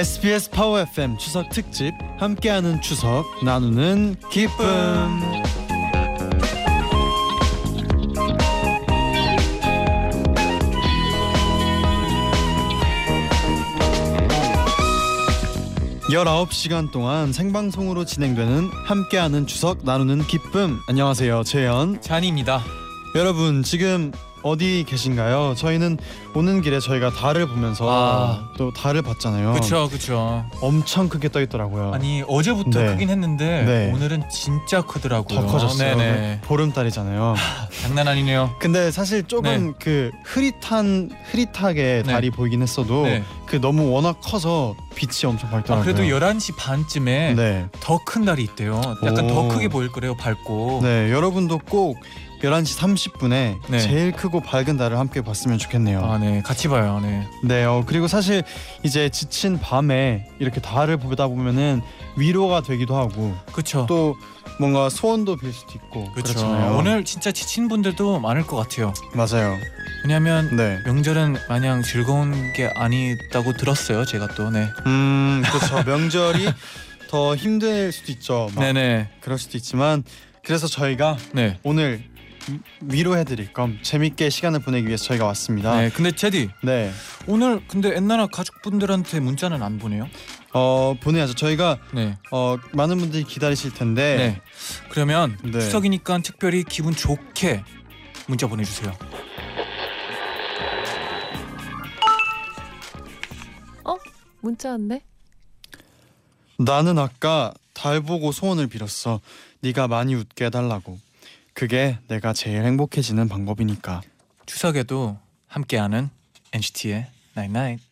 SBS 파워 FM 추석 특집 함께하는 추석 나누는 기쁨. 열아홉 시간 동안 생방송으로 진행되는 함께하는 추석 나누는 기쁨. 안녕하세요, 재현. 잔입니다. 여러분 지금 어디 계신가요? 저희는 오는 길에 저희가 달을 보면서 아. 또 달을 봤잖아요. 그쵸 그쵸. 엄청 크게 떠 있더라고요. 아니 어제부터 네. 크긴 했는데 네. 오늘은 진짜 크더라고요. 더 커졌어요. 네네. 보름달이잖아요. 장난 아니네요. 근데 사실 조금 그 흐릿한 흐릿하게 네. 달이 보이긴 했어도 네. 그 너무 워낙 커서 빛이 엄청 아, 밝더라고요. 그래도 11시 반쯤에 네. 더큰 달이 있대요. 약간 오. 더 크게 보일 거래요. 밝고. 네, 여러분도 꼭 11시 30분에 네. 제일 크고 밝은 달을 함께 봤으면 좋겠네요. 아, 네. 같이 봐요. 네. 네, 어, 그리고 사실 이제 지친 밤에 이렇게 달을 보다 보면은 위로가 되기도 하고 그쵸. 또 뭔가 소원도 빌 수도 있고 그쵸. 그렇잖아요. 오늘 진짜 지친 분들도 많을 것 같아요. 맞아요. 왜냐면 네. 명절은 마냥 즐거운 게 아니다고 들었어요. 제가 또. 네. 음, 그렇죠. 명절이 더 힘들 수도 있죠. 막 네네. 그럴 수도 있지만 그래서 저희가 네. 오늘 위로해드릴 겸 재밌게 시간을 보내기 위해서 저희가 왔습니다. 네. 근데 제디 네. 오늘 근데 엔나나 가족분들한테 문자는 안 보내요? 어 보내야죠. 저희가 네. 어 많은 분들이 기다리실 텐데 네. 그러면 네. 추석이니까 특별히 기분 좋게 문자 보내주세요. 문자 왔네. 나는 아까 달 보고 소원을 빌었어. 네가 많이 웃게 해달라고. 그게 내가 제일 행복해지는 방법이니까. 추석에도 함께하는 NCT의 Night Night.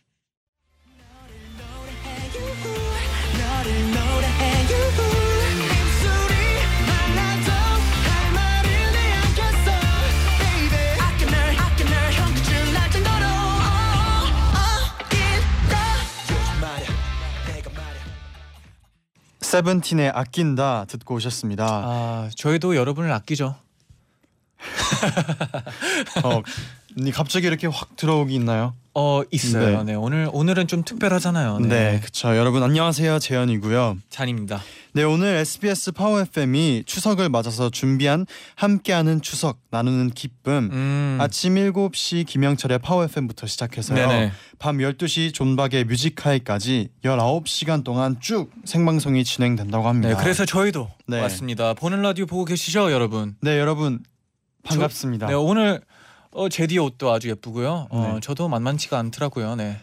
세븐틴의 아낀다 듣고 오셨습니다. 아 저희도 여러분을 아끼죠. 어, 니 갑자기 이렇게 확 들어오기 있나요? 어 있어요. 네. 네, 오늘 오늘은 좀 특별하잖아요. 네, 네. 그렇죠. 여러분 안녕하세요, 재현이고요. 쟈니입니다. 네, 오늘 SBS 파워 FM이 추석을 맞아서 준비한 함께하는 추석 나누는 기쁨. 음. 아침 7시 김영철의 파워 FM부터 시작해서요. 네네. 밤 12시 존박의 뮤직하이까지 19시간 동안 쭉 생방송이 진행된다고 합니다. 네, 그래서 저희도 네. 왔습니다. 보는 라디오 보고 계시죠, 여러분? 네, 여러분 반갑습니다. 네, 오늘 어, 제디 옷도 아주 예쁘고요. 어, 네. 저도 만만치가 않더라고요. 네.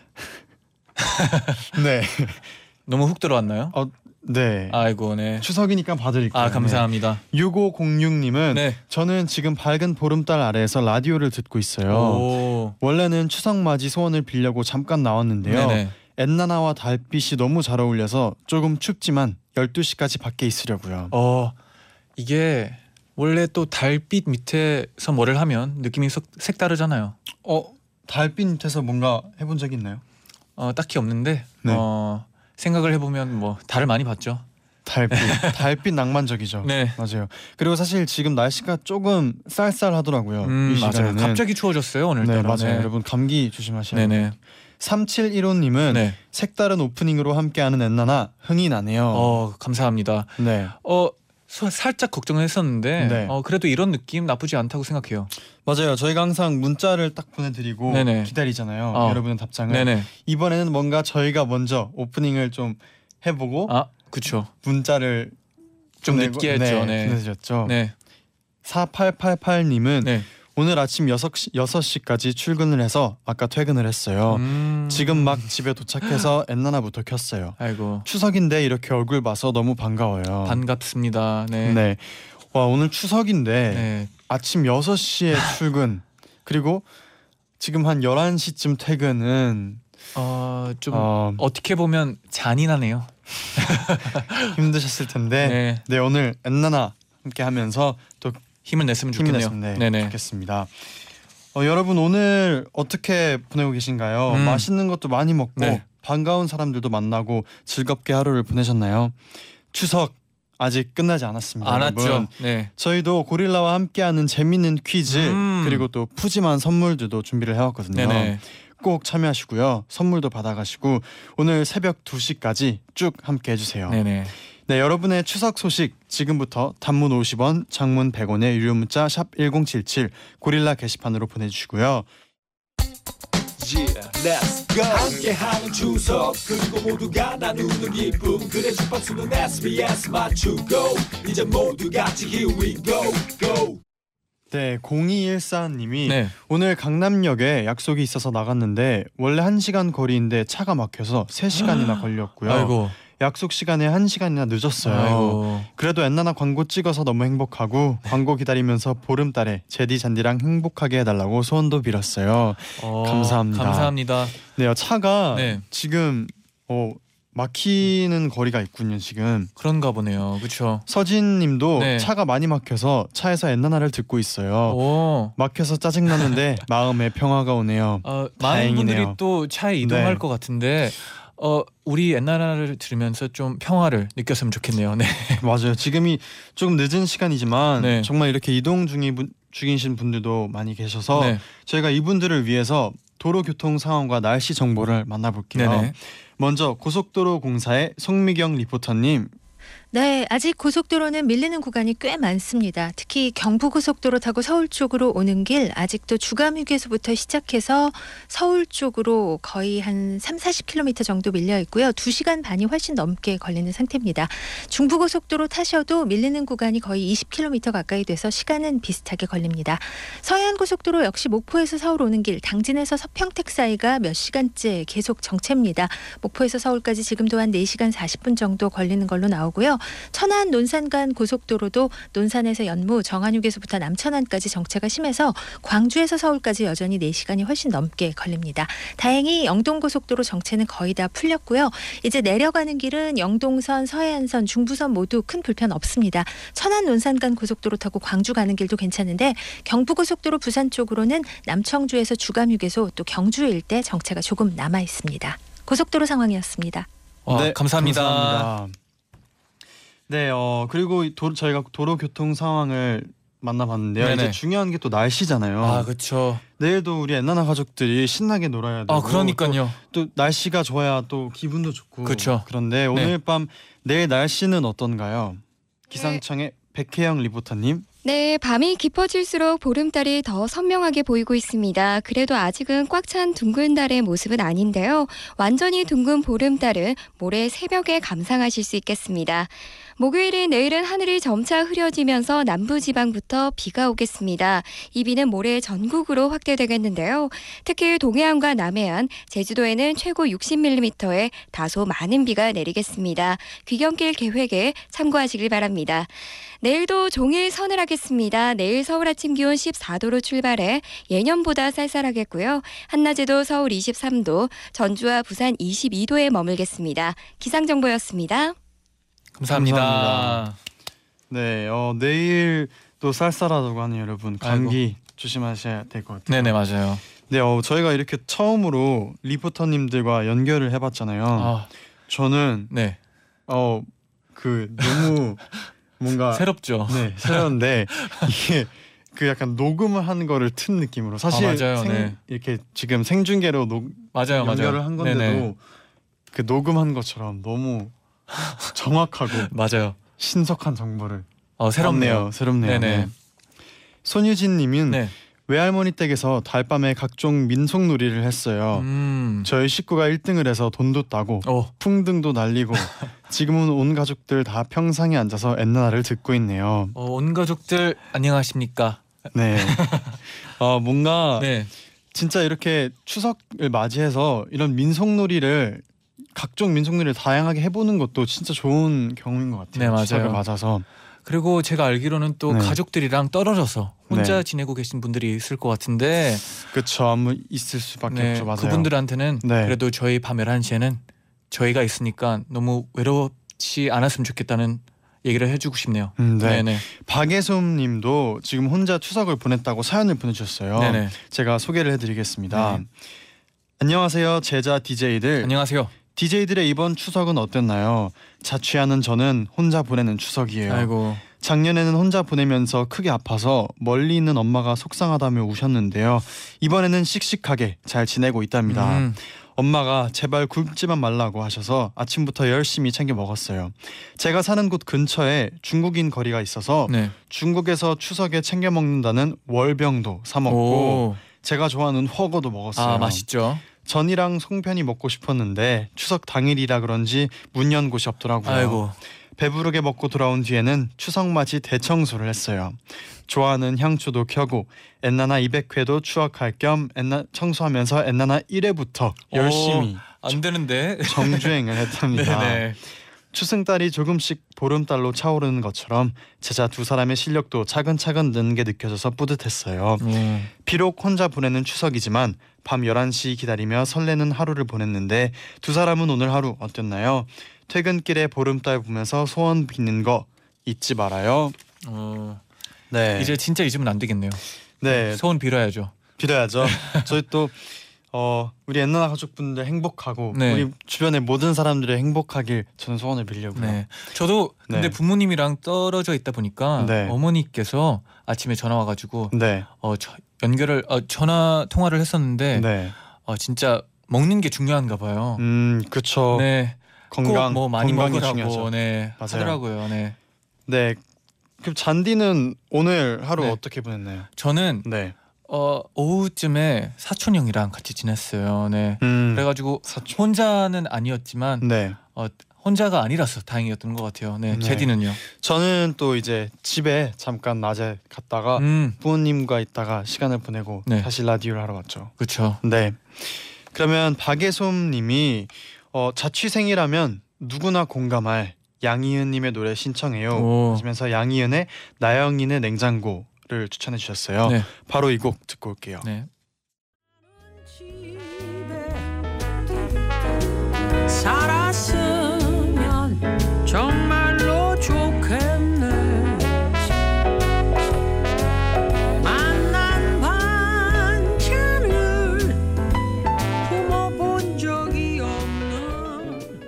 네. 너무 훅 들어왔나요? 어, 네. 아이고, 네. 추석이니까 봐드릴게요. 아 감사합니다. 네. 6506님은 네. 저는 지금 밝은 보름달 아래에서 라디오를 듣고 있어요. 오. 원래는 추석 맞이 소원을 빌려고 잠깐 나왔는데요. 네네. 엔나나와 달빛이 너무 잘 어울려서 조금 춥지만 12시까지 밖에 있으려고요. 어 이게 원래 또 달빛 밑에서 뭐를 하면 느낌이 석, 색다르잖아요. 어, 달빛 밑에서 뭔가 해본 적 있나요? 어 딱히 없는데 네. 어 생각을 해보면 뭐 달을 많이 봤죠. 달빛. 달빛 낭만적이죠. 네. 맞아요. 그리고 사실 지금 날씨가 조금 쌀쌀하더라고요. 음이 맞아요. 시간에는. 갑자기 추워졌어요 네, 오늘따라. 맞아요. 여러분 감기 돼요. 네네. 3715님은 네. 색다른 오프닝으로 함께하는 엔나나 흥이 나네요. 어 감사합니다. 네. 어 소- 살짝 걱정했었는데 네. 어 그래도 이런 느낌 나쁘지 않다고 생각해요. 맞아요. 저희가 항상 문자를 딱 보내드리고 네네. 기다리잖아요. 어. 여러분의 답장을. 네네. 이번에는 뭔가 저희가 먼저 오프닝을 좀 해보고 아 그쵸. 문자를 좀 보내고- 늦게 했죠. 네. 보내드렸죠. 네. 4888님은 네. 오늘 아침 6시, 6시까지 출근을 해서 아까 퇴근을 했어요. 음. 지금 막 집에 도착해서 엔나나부터 켰어요. 아이고 추석인데 이렇게 얼굴 봐서 너무 반가워요. 반갑습니다. 네. 네. 와 오늘 추석인데 네. 아침 6시에 출근 그리고 지금 한 11시쯤 퇴근은 어좀 어, 어떻게 보면 잔인하네요. 힘드셨을 텐데 네, 네. 오늘 엔나나 함께 하면서 또 힘을 냈으면 좋겠네요. 냈으면 네, 네네. 좋겠습니다. 어, 여러분 오늘 어떻게 보내고 계신가요? 음. 맛있는 것도 많이 먹고 네. 반가운 사람들도 만나고 즐겁게 하루를 보내셨나요? 추석 아직 끝나지 않았습니다. 안 여러분. 네. 저희도 고릴라와 함께하는 재밌는 퀴즈 음. 그리고 또 푸짐한 선물들도 준비를 해왔거든요. 네네. 꼭 참여하시고요. 선물도 받아가시고 오늘 새벽 2시까지 쭉 함께 해주세요. 네네. 네, 여러분의 추석 소식 지금부터 단문 50원, 장문 100원의 유료 문자 샵 #1077 고릴라 게시판으로 보내 주시고요. Yeah, let's go. 함께하는 추석 그리고 모두가 나누는 기쁨 그래 주파수는 SBS 맞추고 이제 모두 같이 here we go go. 네, 0214님이 네. 오늘 강남역에 약속이 있어서 나갔는데 원래 1시간 거리인데 차가 막혀서 3시간이나 걸렸고요. 아이고. 약속 시간에 1시간이나 늦었어요. 아이고. 그래도 엔나나 광고 찍어서 너무 행복하고 광고 기다리면서 보름달에 제디 잔디랑 행복하게 해달라고 소원도 빌었어요. 어, 감사합니다. 감사합니다. 네요 차가 네. 지금 어 막히는 거리가 있군요 지금. 그런가 보네요. 그렇죠. 서진님도 네. 차가 많이 막혀서 차에서 엔나나를 듣고 있어요. 오. 막혀서 짜증 나는데 마음에 평화가 오네요. 어, 많은. 분들이 또 차에 이동할 네. 것 같은데 어 우리 옛날을 들으면서 좀 평화를 느꼈으면 좋겠네요. 네. 맞아요. 지금이 조금 늦은 시간이지만 네. 정말 이렇게 이동 중이 분, 중이신 분들도 많이 계셔서 네. 저희가 이분들을 위해서 도로 교통 상황과 날씨 정보를 만나볼게요. 네네. 먼저 고속도로 공사의 송미경 리포터님. 네, 아직 고속도로는 밀리는 구간이 꽤 많습니다. 특히 경부고속도로 타고 서울 쪽으로 오는 길 아직도 주감휴게소부터 시작해서 서울 쪽으로 거의 한 3, 40km 정도 밀려 있고요. 2시간 반이 훨씬 넘게 걸리는 상태입니다. 중부고속도로 타셔도 밀리는 구간이 거의 20km 가까이 돼서 시간은 비슷하게 걸립니다. 서해안고속도로 역시 목포에서 서울 오는 길 당진에서 서평택 사이가 몇 시간째 계속 정체입니다. 목포에서 서울까지 지금도 한 4시간 40분 정도 걸리는 걸로 나오고요. 천안 논산 간 고속도로도 논산에서 연무 정안휴게소부터 남천안까지 정체가 심해서 광주에서 서울까지 여전히 4시간이 훨씬 넘게 걸립니다. 다행히 영동고속도로 정체는 거의 다 풀렸고요. 이제 내려가는 길은 영동선, 서해안선, 중부선 모두 큰 불편 없습니다. 천안 논산 간 고속도로 타고 광주 가는 길도 괜찮은데 경부고속도로 부산 쪽으로는 남청주에서 주감휴게소 또 경주 일대 정체가 조금 남아 있습니다. 고속도로 상황이었습니다. 와, 네, 감사합니다. 감사합니다. 네, 어 그리고 이 도, 저희가 도로 교통 상황을 만나봤는데요. 네네. 이제 중요한 게 또 날씨잖아요. 아 그렇죠. 내일도 우리 엔나나 가족들이 신나게 놀아야 되고 아 그러니까요. 또, 또 날씨가 좋아야 또 기분도 좋고 그쵸. 그런데 오늘 밤 내일 날씨는 어떤가요? 기상청의 백혜영 리포터님. 네, 밤이 깊어질수록 보름달이 더 선명하게 보이고 있습니다. 그래도 아직은 꽉 찬 둥근 달의 모습은 아닌데요. 완전히 둥근 보름달은 모레 새벽에 감상하실 수 있겠습니다. 목요일인 내일은 하늘이 점차 흐려지면서 남부지방부터 비가 오겠습니다. 이 비는 모레 전국으로 확대되겠는데요. 특히 동해안과 남해안, 제주도에는 최고 60mm의 다소 많은 비가 내리겠습니다. 귀경길 계획에 참고하시길 바랍니다. 내일도 종일 서늘하겠습니다. 내일 서울 아침 기온 14도로 출발해 예년보다 쌀쌀하겠고요. 한낮에도 서울 23도, 전주와 부산 22도에 머물겠습니다. 기상정보였습니다. 감사합니다. 감사합니다. 네, 어 내일 또 쌀쌀하다고 하네요, 여러분. 감기 조심하셔야 될 것 같아요. 네네 맞아요. 네, 어 저희가 이렇게 처음으로 리포터님들과 연결을 해봤잖아요. 아, 저는 네 어 그 너무 뭔가 새롭죠. 네 새로운데 이게 그 약간 녹음을 한 거를 튼 느낌으로 사실 아, 맞아요. 생, 네. 이렇게 지금 생중계로 녹, 맞아요, 연결을 맞아요. 한 건데도 네네. 그 녹음한 것처럼 너무 정확하고 맞아요. 신속한 정보를 어 새롭네요. 새롭네요. 네네. 네. 손유진님은 네. 외할머니 댁에서 달밤에 각종 민속놀이를 했어요. 음. 저희 식구가 1등을 해서 돈도 따고 어 풍등도 날리고 지금은 온 가족들 다 평상에 앉아서 엔나나를 듣고 있네요. 어, 온 가족들 안녕하십니까? 네. 어 뭔가 네. 진짜 이렇게 추석을 맞이해서 이런 민속놀이를 각종 민속놀이를 다양하게 해보는 것도 진짜 좋은 경우인 것 같아요. 네, 맞아요. 맞아서. 그리고 제가 알기로는 또 네. 가족들이랑 떨어져서 혼자 네. 지내고 계신 분들이 있을 것 같은데 그쵸 아무 있을 수밖에 네, 없죠 맞아요. 그분들한테는 네. 그래도 저희 밤 11시에는 저희가 있으니까 너무 외롭지 않았으면 좋겠다는 얘기를 해주고 싶네요. 음, 네. 네네. 박예솜님도 지금 혼자 추석을 보냈다고 사연을 보내주셨어요. 네네. 제가 소개를 해드리겠습니다. 네. 안녕하세요 제자 DJ들. 안녕하세요. DJ들의 이번 추석은 어땠나요? 자취하는 저는 혼자 보내는 추석이에요. 아이고. 작년에는 혼자 보내면서 크게 아파서 멀리 있는 엄마가 속상하다며 우셨는데요. 이번에는 씩씩하게 잘 지내고 있답니다. 음, 엄마가 제발 굶지만 말라고 하셔서 아침부터 열심히 챙겨 먹었어요. 제가 사는 곳 근처에 중국인 거리가 있어서 네. 중국에서 추석에 챙겨 먹는다는 월병도 사 먹고 오. 제가 좋아하는 허거도 먹었어요. 아 맛있죠. 전이랑 송편이 먹고 싶었는데 추석 당일이라 그런지 문 연 곳이 없더라고요. 아이고. 배부르게 먹고 돌아온 뒤에는 추석 맞이 대청소를 했어요. 좋아하는 향초도 켜고 엔나나 200회도 추억할 겸 엔나 청소하면서 엔나나 1회부터 열심히 안 되는데. 정주행을 했답니다. 네네. 추승달이 조금씩 보름달로 차오르는 것처럼 제자 두 사람의 실력도 차근차근 느는 게 느껴져서 뿌듯했어요. 음. 비록 혼자 보내는 추석이지만 밤 11시 기다리며 설레는 하루를 보냈는데 두 사람은 오늘 하루 어땠나요? 퇴근길에 보름달 보면서 소원 빚는 거 잊지 말아요. 어, 네. 이제 진짜 잊으면 안 되겠네요. 네. 소원 빌어야죠. 빌어야죠. 저희 또 어, 우리 엔나나 가족분들 행복하고 네. 우리 주변의 모든 사람들이 행복하길 저는 소원을 빌려고요. 네. 저도 근데 네. 부모님이랑 떨어져 있다 보니까 네. 어머니께서 아침에 전화 와가지고 네. 어 저, 연결을 어, 전화 통화를 했었는데 네. 어 진짜 먹는 게 중요한가 봐요. 음, 그렇죠. 네. 건강 꼭뭐 많이 건강이 먹으라고 중요하죠. 네 맞아요. 하더라고요. 네. 네. 그럼 잔디는 오늘 하루 네. 어떻게 보냈나요? 저는 네. 어 오후쯤에 사촌 형이랑 같이 지냈어요. 네. 음. 그래가지고. 혼자는 아니었지만 네. 어 혼자가 아니라서 다행이었던 것 같아요. 네. 네. 제디는요. 저는 또 이제 집에 잠깐 낮에 갔다가 음 부모님과 있다가 시간을 보내고 네. 다시 라디오를 하러 왔죠. 그렇죠. 네. 그러면 박예솜님이 어, 자취생이라면 누구나 공감할 양희은님의 노래 신청해요. 오. 하시면서 양희은의 나영인의 냉장고 를 추천해 주셨어요. 네. 바로 이 곡 듣고 올게요. 네. 살았으면 정말로 좋겠네 만난 반찬을 품어본 적이 없는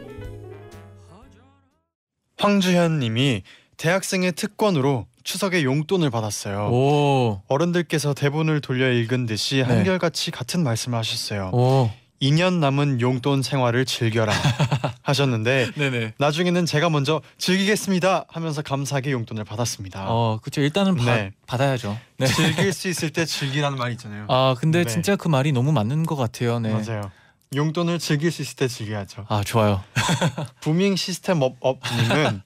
황주현 님이 대학생의 특권으로 추석에 용돈을 받았어요. 오. 어른들께서 대본을 돌려 읽은 듯이 네. 한결같이 같은 말씀을 하셨어요. 오. 2년 남은 용돈 생활을 즐겨라 하셨는데 네네. 나중에는 제가 먼저 즐기겠습니다 하면서 감사하게 용돈을 받았습니다. 어, 그렇죠. 일단은 받, 네. 받아야죠. 네. 즐길 수 있을 때 즐기라는 말이 있잖아요. 아, 근데 네. 진짜 그 말이 너무 맞는 것 같아요. 네. 맞아요. 용돈을 즐길 수 있을 때 즐겨야죠. 아, 좋아요. 부밍 시스템 업업님은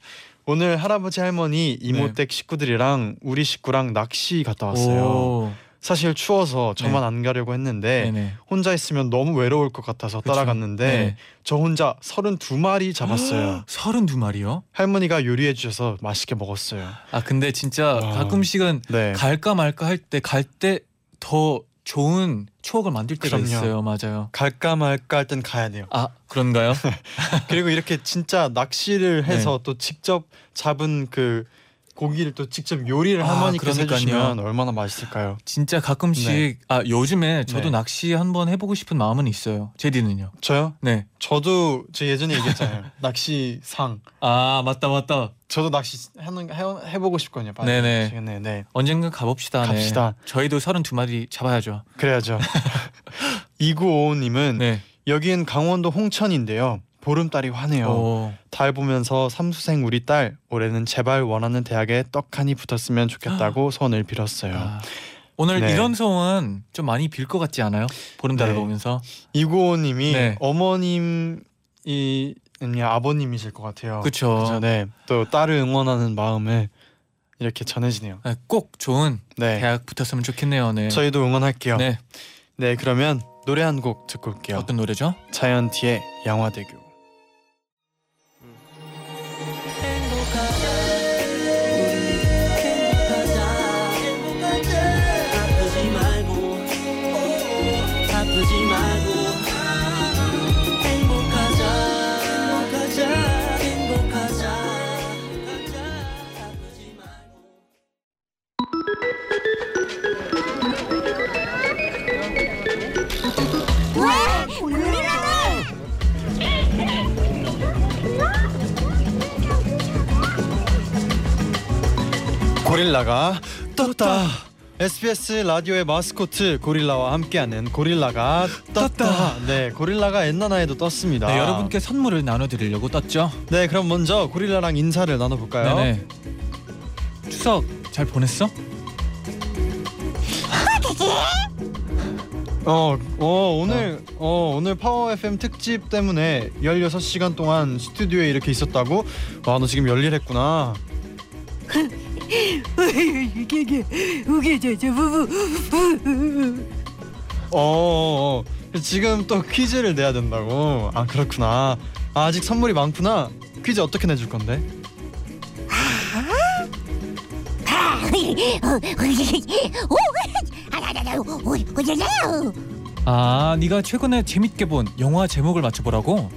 오늘 할아버지 할머니 이모 댁 식구들이랑 우리 식구랑 낚시 갔다 왔어요. 네. 오. 사실 추워서 저만 안 가려고 했는데 네네. 혼자 있으면 너무 외로울 것 같아서 그쵸. 따라갔는데 네. 저 혼자 32마리 잡았어요. 서른 두 마리요? 할머니가 요리해 주셔서 맛있게 먹었어요. 아, 근데 진짜 와. 가끔씩은 네. 갈까 말까 할 때 갈 때 더 좋은 추억을 만들 때가 그럼요. 있어요. 맞아요. 갈까 말까 할 땐 가야 돼요. 아, 그런가요? 그리고 이렇게 진짜 낚시를 네. 해서 또 직접 잡은 그 고기를 또 직접 요리를 아, 할머니께서. 해주시면 얼마나 맛있을까요? 진짜 가끔씩 네. 아, 요즘에 저도 네. 낚시 한번 해 보고 싶은 마음은 있어요. 제디는요? 저요? 네. 저도 저 예전에 얘기했잖아요. 낚시상. 아, 맞다 맞다. 저도 낚시 하는 해, 해보고 싶거든요. 네네. 네, 네. 언젠가 가봅시다. 갑시다. 네. 저희도 서른 두 마리 잡아야죠. 그래야죠. 2955님은 네. 여기는 강원도 홍천인데요. 보름달이 화네요. 오. 달 보면서 삼수생 우리 딸 올해는 제발 원하는 대학에 떡하니 붙었으면 좋겠다고 소원을 빌었어요. 아, 오늘 네. 이런 소원 좀 많이 빌 것 같지 않아요? 보름달을 네. 보면서. 2955님이 네. 어머님이 아니야 아버님이실 것 같아요. 그쵸. 그죠? 네. 또 딸을 응원하는 마음을 이렇게 전해지네요. 네, 꼭 좋은 네. 대학 붙었으면 좋겠네요. 네. 저희도 응원할게요. 네. 네. 그러면 노래 한 곡 듣고 올게요. 어떤 노래죠? 자이언티의 양화대교. 고릴라가 떴다. SBS 라디오의 마스코트 고릴라와 함께하는 고릴라가 떴다. 떴다. 네, 고릴라가 엔나나에도 떴습니다. 네, 여러분께 선물을 나눠드리려고 떴죠. 네, 그럼 먼저 고릴라랑 인사를 나눠볼까요? 네네. 추석 잘 보냈어? 어, 어 오늘 어. 오늘 파워 FM 특집 때문에 16시간 동안 스튜디오에 이렇게 있었다고? 와, 너 지금 열일했구나. 이게 이게 이게 저저 부부 어. 지금 또 퀴즈를 내야 된다고. 아, 그렇구나. 아, 아직 선물이 많구나. 퀴즈 어떻게 내줄 건데? 아, 네가 최근에 재밌게 본 영화 제목을 맞춰보라고?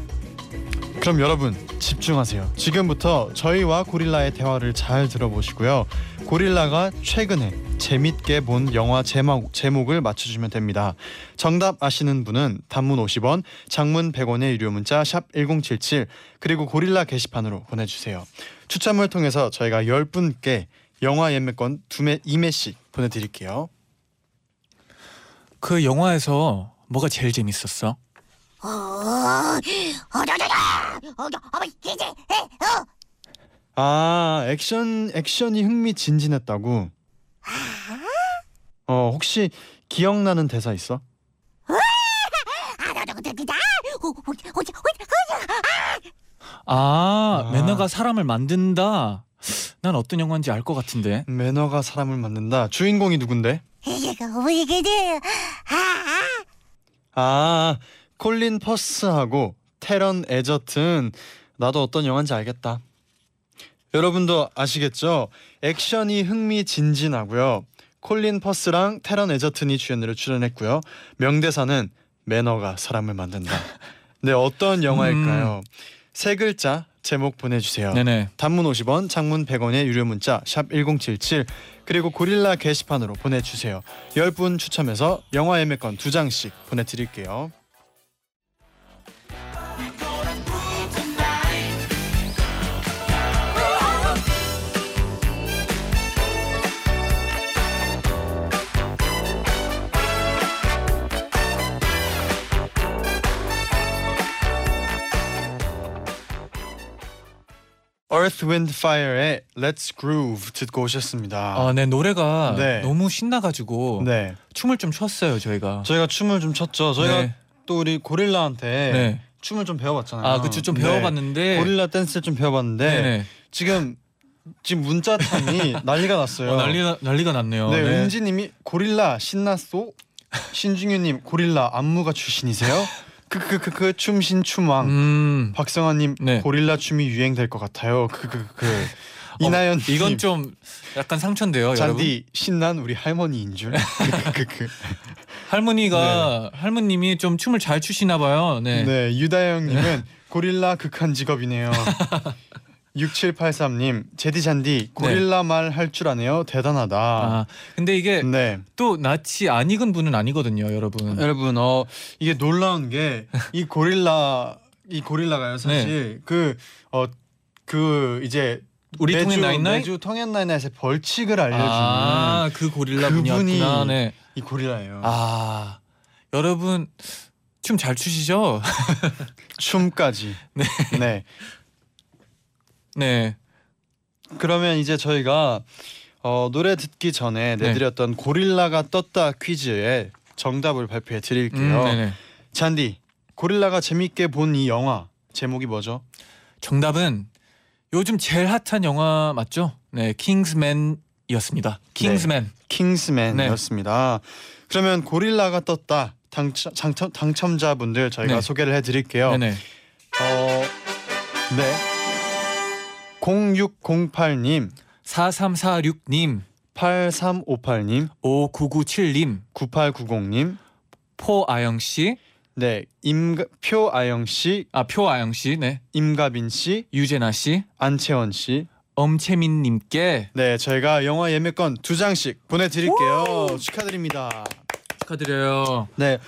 그럼 여러분 집중하세요. 지금부터 저희와 고릴라의 대화를 잘 들어보시고요. 고릴라가 최근에 재밌게 본 영화 제목, 제목을 맞춰주면 됩니다. 정답 아시는 분은 단문 50원, 장문 100원의 유료 문자 샵 #1077 그리고 고릴라 게시판으로 보내주세요. 추첨을 통해서 저희가 10분께 영화 예매권 2매, 2매씩 보내드릴게요. 그 영화에서 뭐가 제일 재밌었어? 아 액션 액션이 흥미진진했다고. 어 혹시 기억나는 대사 있어? 아, 아. 매너가 사람을 만든다. 난 어떤 영화인지 알 것 같은데. 매너가 사람을 만든다. 주인공이 누군데? 아 콜린 퍼스하고 테런 에저튼 나도 어떤 영화인지 알겠다. 여러분도 아시겠죠? 액션이 흥미진진하고요. 콜린 퍼스랑 테런 에저튼이 주연으로 출연했고요. 명대사는 매너가 사람을 만든다. 네 어떤 영화일까요? 세 글자 제목 보내주세요. 네네. 단문 50원, 장문 100원의 유료 문자 샵 #1077 그리고 고릴라 게시판으로 보내주세요. 10분 추첨해서 영화 예매권 2장씩 보내드릴게요. Earth, Wind, Fire의 Let's Groove 듣고 오셨습니다. 아, 네 노래가 네. 너무 신나가지고 네, 춤을 좀 췄어요 저희가. 저희가 춤을 좀 췄죠. 저희가 네. 또 우리 고릴라한테 네. 춤을 좀 배워봤잖아요. 아, 그쵸 좀 네. 배워봤는데. 고릴라 댄스를 좀 배워봤는데 네네. 지금 지금 문자창이 난리가 났어요. 어, 난리가 난리가 났네요. 네, 네. 은지님이 고릴라 신났소. 신중규님 고릴라 안무가 출신이세요? 크크크크 춤신 춤왕. 음. 박성환님 네. 고릴라 춤이 유행될 것 같아요. 크크크. 이나연 어, 이건 좀 약간 상처인데요, 여러분. 잔디 신난 우리 할머니인 줄. 할머니가 할머님이 좀 춤을 잘 추시나 봐요. 네. 네, 유다영님은 고릴라 극한 직업이네요. 6783님 제디 잔디 고릴라 말할 줄 아네요. 대단하다. 아, 근데 이게 네. 또 낯이 안 익은 분은 아니거든요, 여러분. 여러분 어 이게 놀라운 게 이 고릴라 이 고릴라가요 사실 그어그 이제 우리 매주, 통행 나인나이? 매주 통행 나인나잇의 벌칙을 알려주는 아, 그 고릴라 분이었구나. 네. 이 고릴라예요. 아, 여러분 춤 잘 추시죠? 춤까지. 네. 네. 네. 그러면 이제 저희가 어, 노래 듣기 전에 네. 내드렸던 고릴라가 떴다 퀴즈의 정답을 발표해 드릴게요. 음, 네네. 잔디 고릴라가 재밌게 본 이 영화 제목이 뭐죠? 정답은 요즘 제일 핫한 영화 맞죠? 네, 킹스맨이었습니다. 킹스맨. 킹스맨이었습니다. 그러면 고릴라가 떴다 당첨, 당첨, 당첨자분들 저희가 네. 소개를 해드릴게요. 네네. 어, 네. 0608님, 4346님, 8358님, 5997님, 9890님, 포아영 씨, 네, 임가, 표아영 씨, 아 표아영 씨, 네, 임가빈 씨, 유재나 씨, 안채원 씨. 엄채민 님께 네, 저희가 영화 예매권 두 장씩 보내 드릴게요. 축하드립니다. 축하드려요. 네,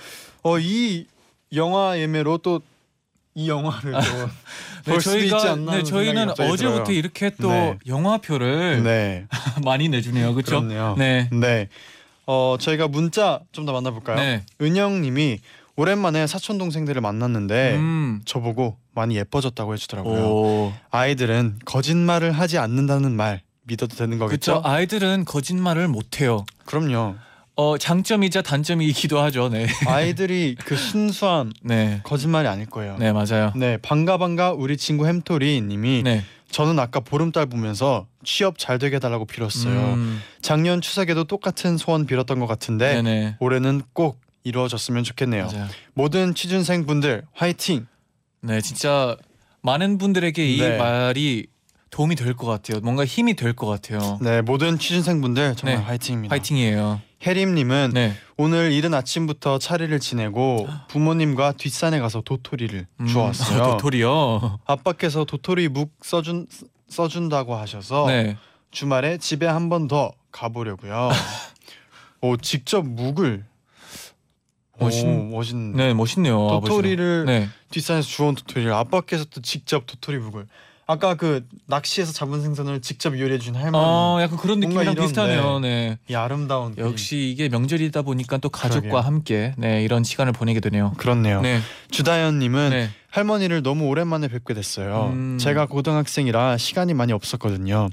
어, 이 영화 예매로 또 이 영화를 또 네, 볼 수도 있지 저희가 않나 네, 저희는 어제부터 들어요. 이렇게 또 네. 영화표를 네, 많이 내주네요. 그렇죠? 그렇네요. 네. 네. 어 저희가 문자 좀 더 만나볼까요? 네. 은영 님이 오랜만에 사촌 동생들을 만났는데 음. 저보고 많이 예뻐졌다고 해주더라고요. 오. 아이들은 거짓말을 하지 않는다는 말 믿어도 되는 거겠죠? 그렇죠. 아이들은 거짓말을 못 해요. 그럼요. 어, 장점이자 단점이기도 하죠. 네. 아이들이 그 순수한 네. 거짓말이 아닐 거예요. 네, 맞아요. 네, 반가 반가 우리 친구 햄토리님이 네. 저는 아까 보름달 보면서 취업 잘 되게 해달라고 빌었어요. 음, 작년 추석에도 똑같은 소원 빌었던 것 같은데 네네. 올해는 꼭 이루어졌으면 좋겠네요. 맞아요. 모든 취준생 분들 화이팅! 네, 진짜 많은 분들에게 이 네. 말이 도움이 될 것 같아요. 뭔가 힘이 될 것 같아요. 네, 모든 취준생 분들 정말 네. 화이팅입니다. 파이팅이에요. 혜림님은 네. 오늘 이른 아침부터 차례를 지내고 부모님과 뒷산에 가서 도토리를 음, 주웠어요. 도토리요. 아빠께서 도토리 묵 써준 써준다고 하셔서 네. 주말에 집에 한 번 더 가보려고요. 오 직접 묵을 멋있- 오, 멋있네. 네, 멋있네요. 도토리를. 네. 뒷산에서 주운 도토리를 아빠께서 또 직접 도토리 묵을 아까 그 낚시에서 잡은 생선을 직접 요리해 준 할머니 어, 약간 그런 뭔가 느낌이랑 이런, 비슷하네요. 네. 이 아름다운 그림. 역시 이게 명절이다 보니까 또 가족과 그러게요. 함께 네, 이런 시간을 보내게 되네요. 그렇네요. 네. 주다현 님은 네. 할머니를 너무 오랜만에 뵙게 됐어요. 음. 제가 고등학생이라 시간이 많이 없었거든요.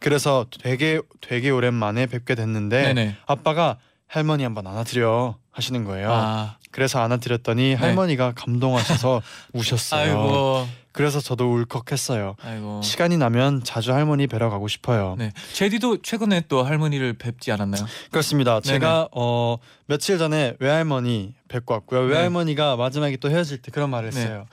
그래서 되게 되게 오랜만에 뵙게 됐는데 네, 네. 아빠가 할머니 한번 안아드려 하시는 거예요. 아. 그래서 안아드렸더니 할머니가 감동하셔서 우셨어요. 아이고. 그래서 저도 울컥했어요. 아이고. 시간이 나면 자주 할머니 뵈러 가고 싶어요. 네. 제디도 최근에 또 할머니를 뵙지 않았나요? 그렇습니다. 제가 어 며칠 전에 외할머니 뵙고 왔고요. 네. 외할머니가 마지막에 또 헤어질 때 그런 말을 네. 했어요.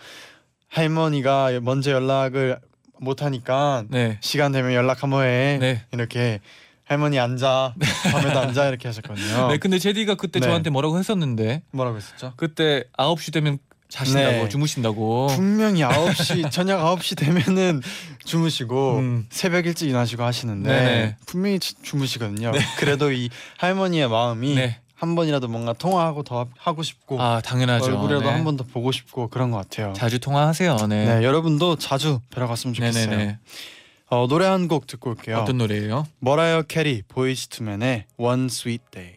할머니가 먼저 연락을 못 하니까 네. 시간 되면 연락 한번 해. 네. 이렇게 할머니 앉아. 밤에도 앉아 이렇게 하셨거든요. 네, 근데 제디가 그때 네. 저한테 뭐라고 했었는데 뭐라고 했었죠? 그때 9시 되면 자신다고 네. 주무신다고. 분명히 9시 저녁 9시 되면은 주무시고 음. 새벽 일찍 일어나시고 하시는데 네네. 분명히 주, 주무시거든요. 그래도 이 할머니의 마음이 네. 한 번이라도 뭔가 통화하고 더 하고 싶고 아, 당연하죠. 얼굴이라도 네. 한번 더 보고 싶고 그런 것 같아요. 자주 통화하세요. 네. 네, 여러분도 자주 뵈러 갔으면 좋겠어요. 네네네. 어, 노래 한 곡 듣고 올게요. 어떤 노래예요? 머라이어 캐리 보이스투맨의 One Sweet Day.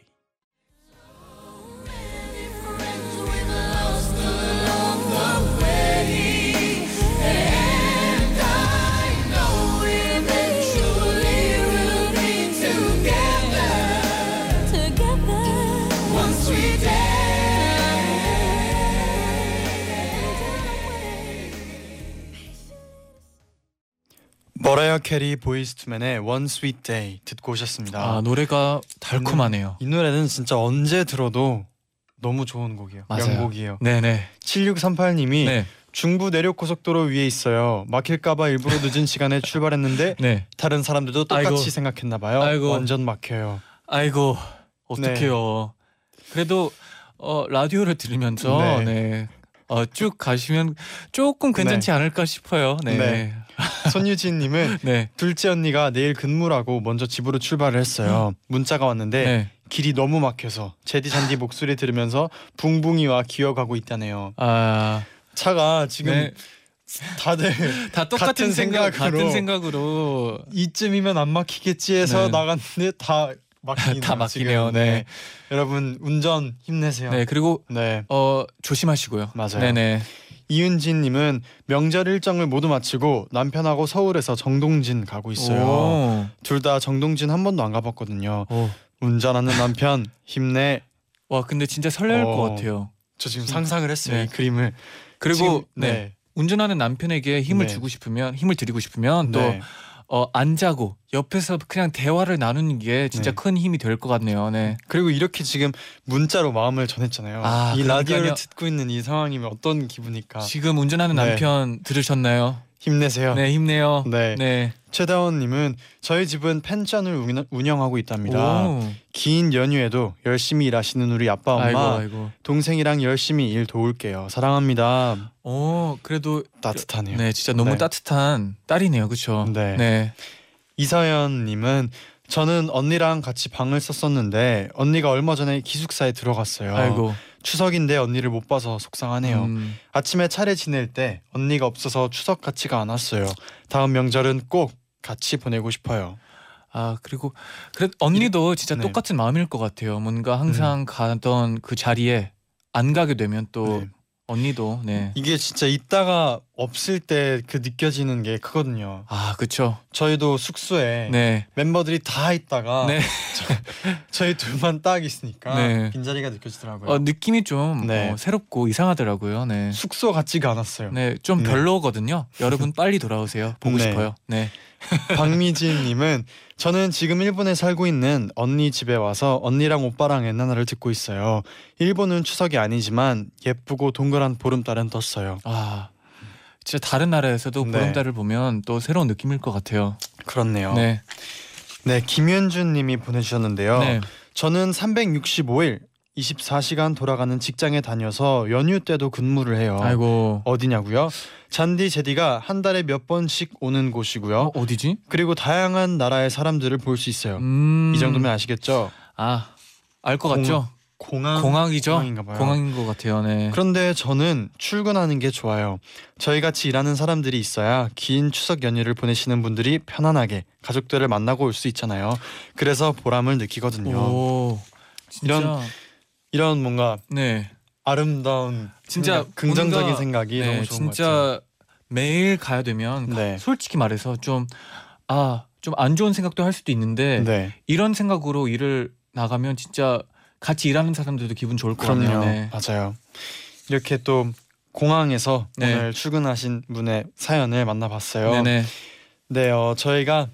머라이어 캐리 보이스 투맨의 One Sweet Day 듣고 오셨습니다. 아, 노래가 달콤하네요. 이 노래는 진짜 언제 들어도 너무 좋은 곡이에요. 맞아요. 명곡이에요. 네네. 7638님이 네. 중부 내륙 고속도로 위에 있어요. 막힐까봐 일부러 늦은 시간에 출발했는데 네. 다른 사람들도 똑같이 아이고. 생각했나 봐요. 아이고. 완전 막혀요. 아이고 어떡해요. 그래도 어, 라디오를 들으면서 네. 네. 어, 쭉 가시면 조금 괜찮지 않을까 싶어요. 네. 네. 네. 손유진님은 네. 둘째 언니가 내일 근무라고 먼저 집으로 출발을 했어요. 문자가 왔는데 네. 길이 너무 막혀서 제디 잔디 목소리 들으면서 붕붕이와 기어가고 있다네요. 아, 차가 지금 네. 다들 다 똑같은 같은 생각, 생각으로. 같은 생각으로 이쯤이면 안 막히겠지 해서 네. 나갔는데 다 막히네요. 다 막히네요. 지금. 네. 여러분 운전 힘내세요. 네, 그리고 네. 어, 조심하시고요. 맞아요. 네네. 이은진님은 명절 일정을 모두 마치고 남편하고 서울에서 정동진 가고 있어요. 둘 다 정동진 한 번도 안 가봤거든요. 오. 오. 운전하는 남편 힘내. 와, 근데 진짜 설렐 어. 것 같아요. 저 지금 상상을 했어요. 네. 이 그림을. 그리고 지금, 네. 운전하는 남편에게 힘을 네. 주고 싶으면 힘을 드리고 싶으면 또 네. 어, 안 자고 옆에서 그냥 대화를 나누는 게 진짜 네. 큰 힘이 될 것 같네요. 네. 그리고 이렇게 지금 문자로 마음을 전했잖아요. 아, 이. 라디오를 듣고 있는 이 상황이면 어떤 기분일까? 지금 운전하는 네. 남편 들으셨나요? 힘내세요. 네, 힘내요. 네. 네. 최다원님은 저희 집은 펜션을 운영- 운영하고 있답니다. 오. 긴 연휴에도 열심히 일하시는 우리 아빠 엄마 아이고, 아이고. 동생이랑 열심히 일 도울게요. 사랑합니다. 오, 그래도 따뜻하네요. 네, 진짜 너무 네. 따뜻한 딸이네요. 그렇죠? 네. 네. 이서연님은 저는 언니랑 같이 방을 썼었는데 언니가 얼마 전에 기숙사에 들어갔어요. 아이고. 추석인데 언니를 못 봐서 속상하네요. 음, 아침에 차례 지낼 때 언니가 없어서 추석 같지가 않았어요. 다음 명절은 꼭 같이 보내고 싶어요. 아 그리고 그래 언니도 진짜 네. 똑같은 마음일 것 같아요. 뭔가 항상 가던 그 자리에 안 가게 되면 또 네. 언니도 네. 이게 진짜 있다가 없을 때 그 느껴지는 게 크거든요. 아 그쵸. 저희도 숙소에 네. 멤버들이 다 있다가 네. 저 희 둘만 딱 있으니까 네. 빈자리가 느껴지더라고요. 어, 느낌이 좀 네. 어, 새롭고 이상하더라고요. 네. 숙소 같지가 않았어요. 네, 좀 네. 별로거든요. 여러분 빨리 돌아오세요. 보고 네. 싶어요. 네. 박미진님은 저는 지금 일본에 살고 있는 언니 집에 와서 언니랑 오빠랑 엔나나를 듣고 있어요. 일본은 추석이 아니지만 예쁘고 동그란 보름달은 떴어요. 아, 진짜 다른 나라에서도 네. 보름달을 보면 또 새로운 느낌일 것 같아요. 그렇네요. 네, 네. 김현준 님이 보내주셨는데요. 네. 저는 365일 24시간 돌아가는 직장에 다녀서 연휴 때도 근무를 해요. 아이고. 어디냐고요? 잔디 제디가 한 달에 몇 번씩 오는 곳이고요. 어, 어디지? 그리고 다양한 나라의 사람들을 볼 수 있어요. 음. 이 정도면 아시겠죠? 아, 알것 공- 같죠? 공항 공항이죠. 공항인가 봐요. 공항인 것 같아요. 네. 그런데 저는 출근하는 게 좋아요. 저희 같이 일하는 사람들이 있어야 긴 추석 연휴를 보내시는 분들이 편안하게 가족들을 만나고 올 수 있잖아요. 그래서 보람을 느끼거든요. 오. 이런 이런 뭔가 네. 아름다운 진짜 생각, 긍정적인 생각이 네, 너무 좋은 것 같아요. 진짜 매일 가야 되면 네. 솔직히 말해서 좀 아, 좀 안 좋은 생각도 할 수도 있는데 네. 이런 생각으로 일을 나가면 진짜 같이 일하는 사람들도 기분 좋을 것 그럼요. 같네요. 네. 맞아요. 이렇게 또 공항에서 네. 오늘 출근하신 분의 사연을 만나봤어요. 네네. 네, 어, 저희가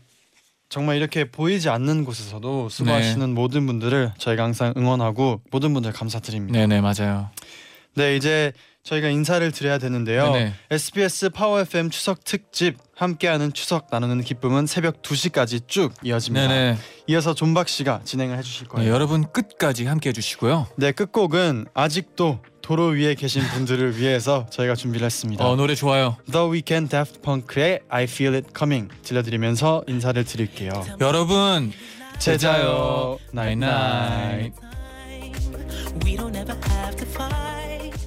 정말 이렇게 보이지 않는 곳에서도 수고하시는 네. 모든 분들을 저희가 항상 응원하고 모든 분들 감사드립니다. 네네 맞아요. 네, 이제 저희가 인사를 드려야 되는데요. 네네. SBS 파워 FM 추석 특집 함께하는 추석 나누는 기쁨은 새벽 2시까지 쭉 이어집니다. 네네. 이어서 존박 씨가 진행을 해주실 네, 거예요. 여러분 끝까지 함께 해 주시고요. 네, 끝곡은 아직도 도로 위에 계신 분들을 위해서 저희가 준비를 했습니다. 어 노래 좋아요. The Weeknd Daft Punk의 I Feel It Coming 들려드리면서 인사를 드릴게요. 여러분 제자요 나잇나잇. We don't ever have to fight.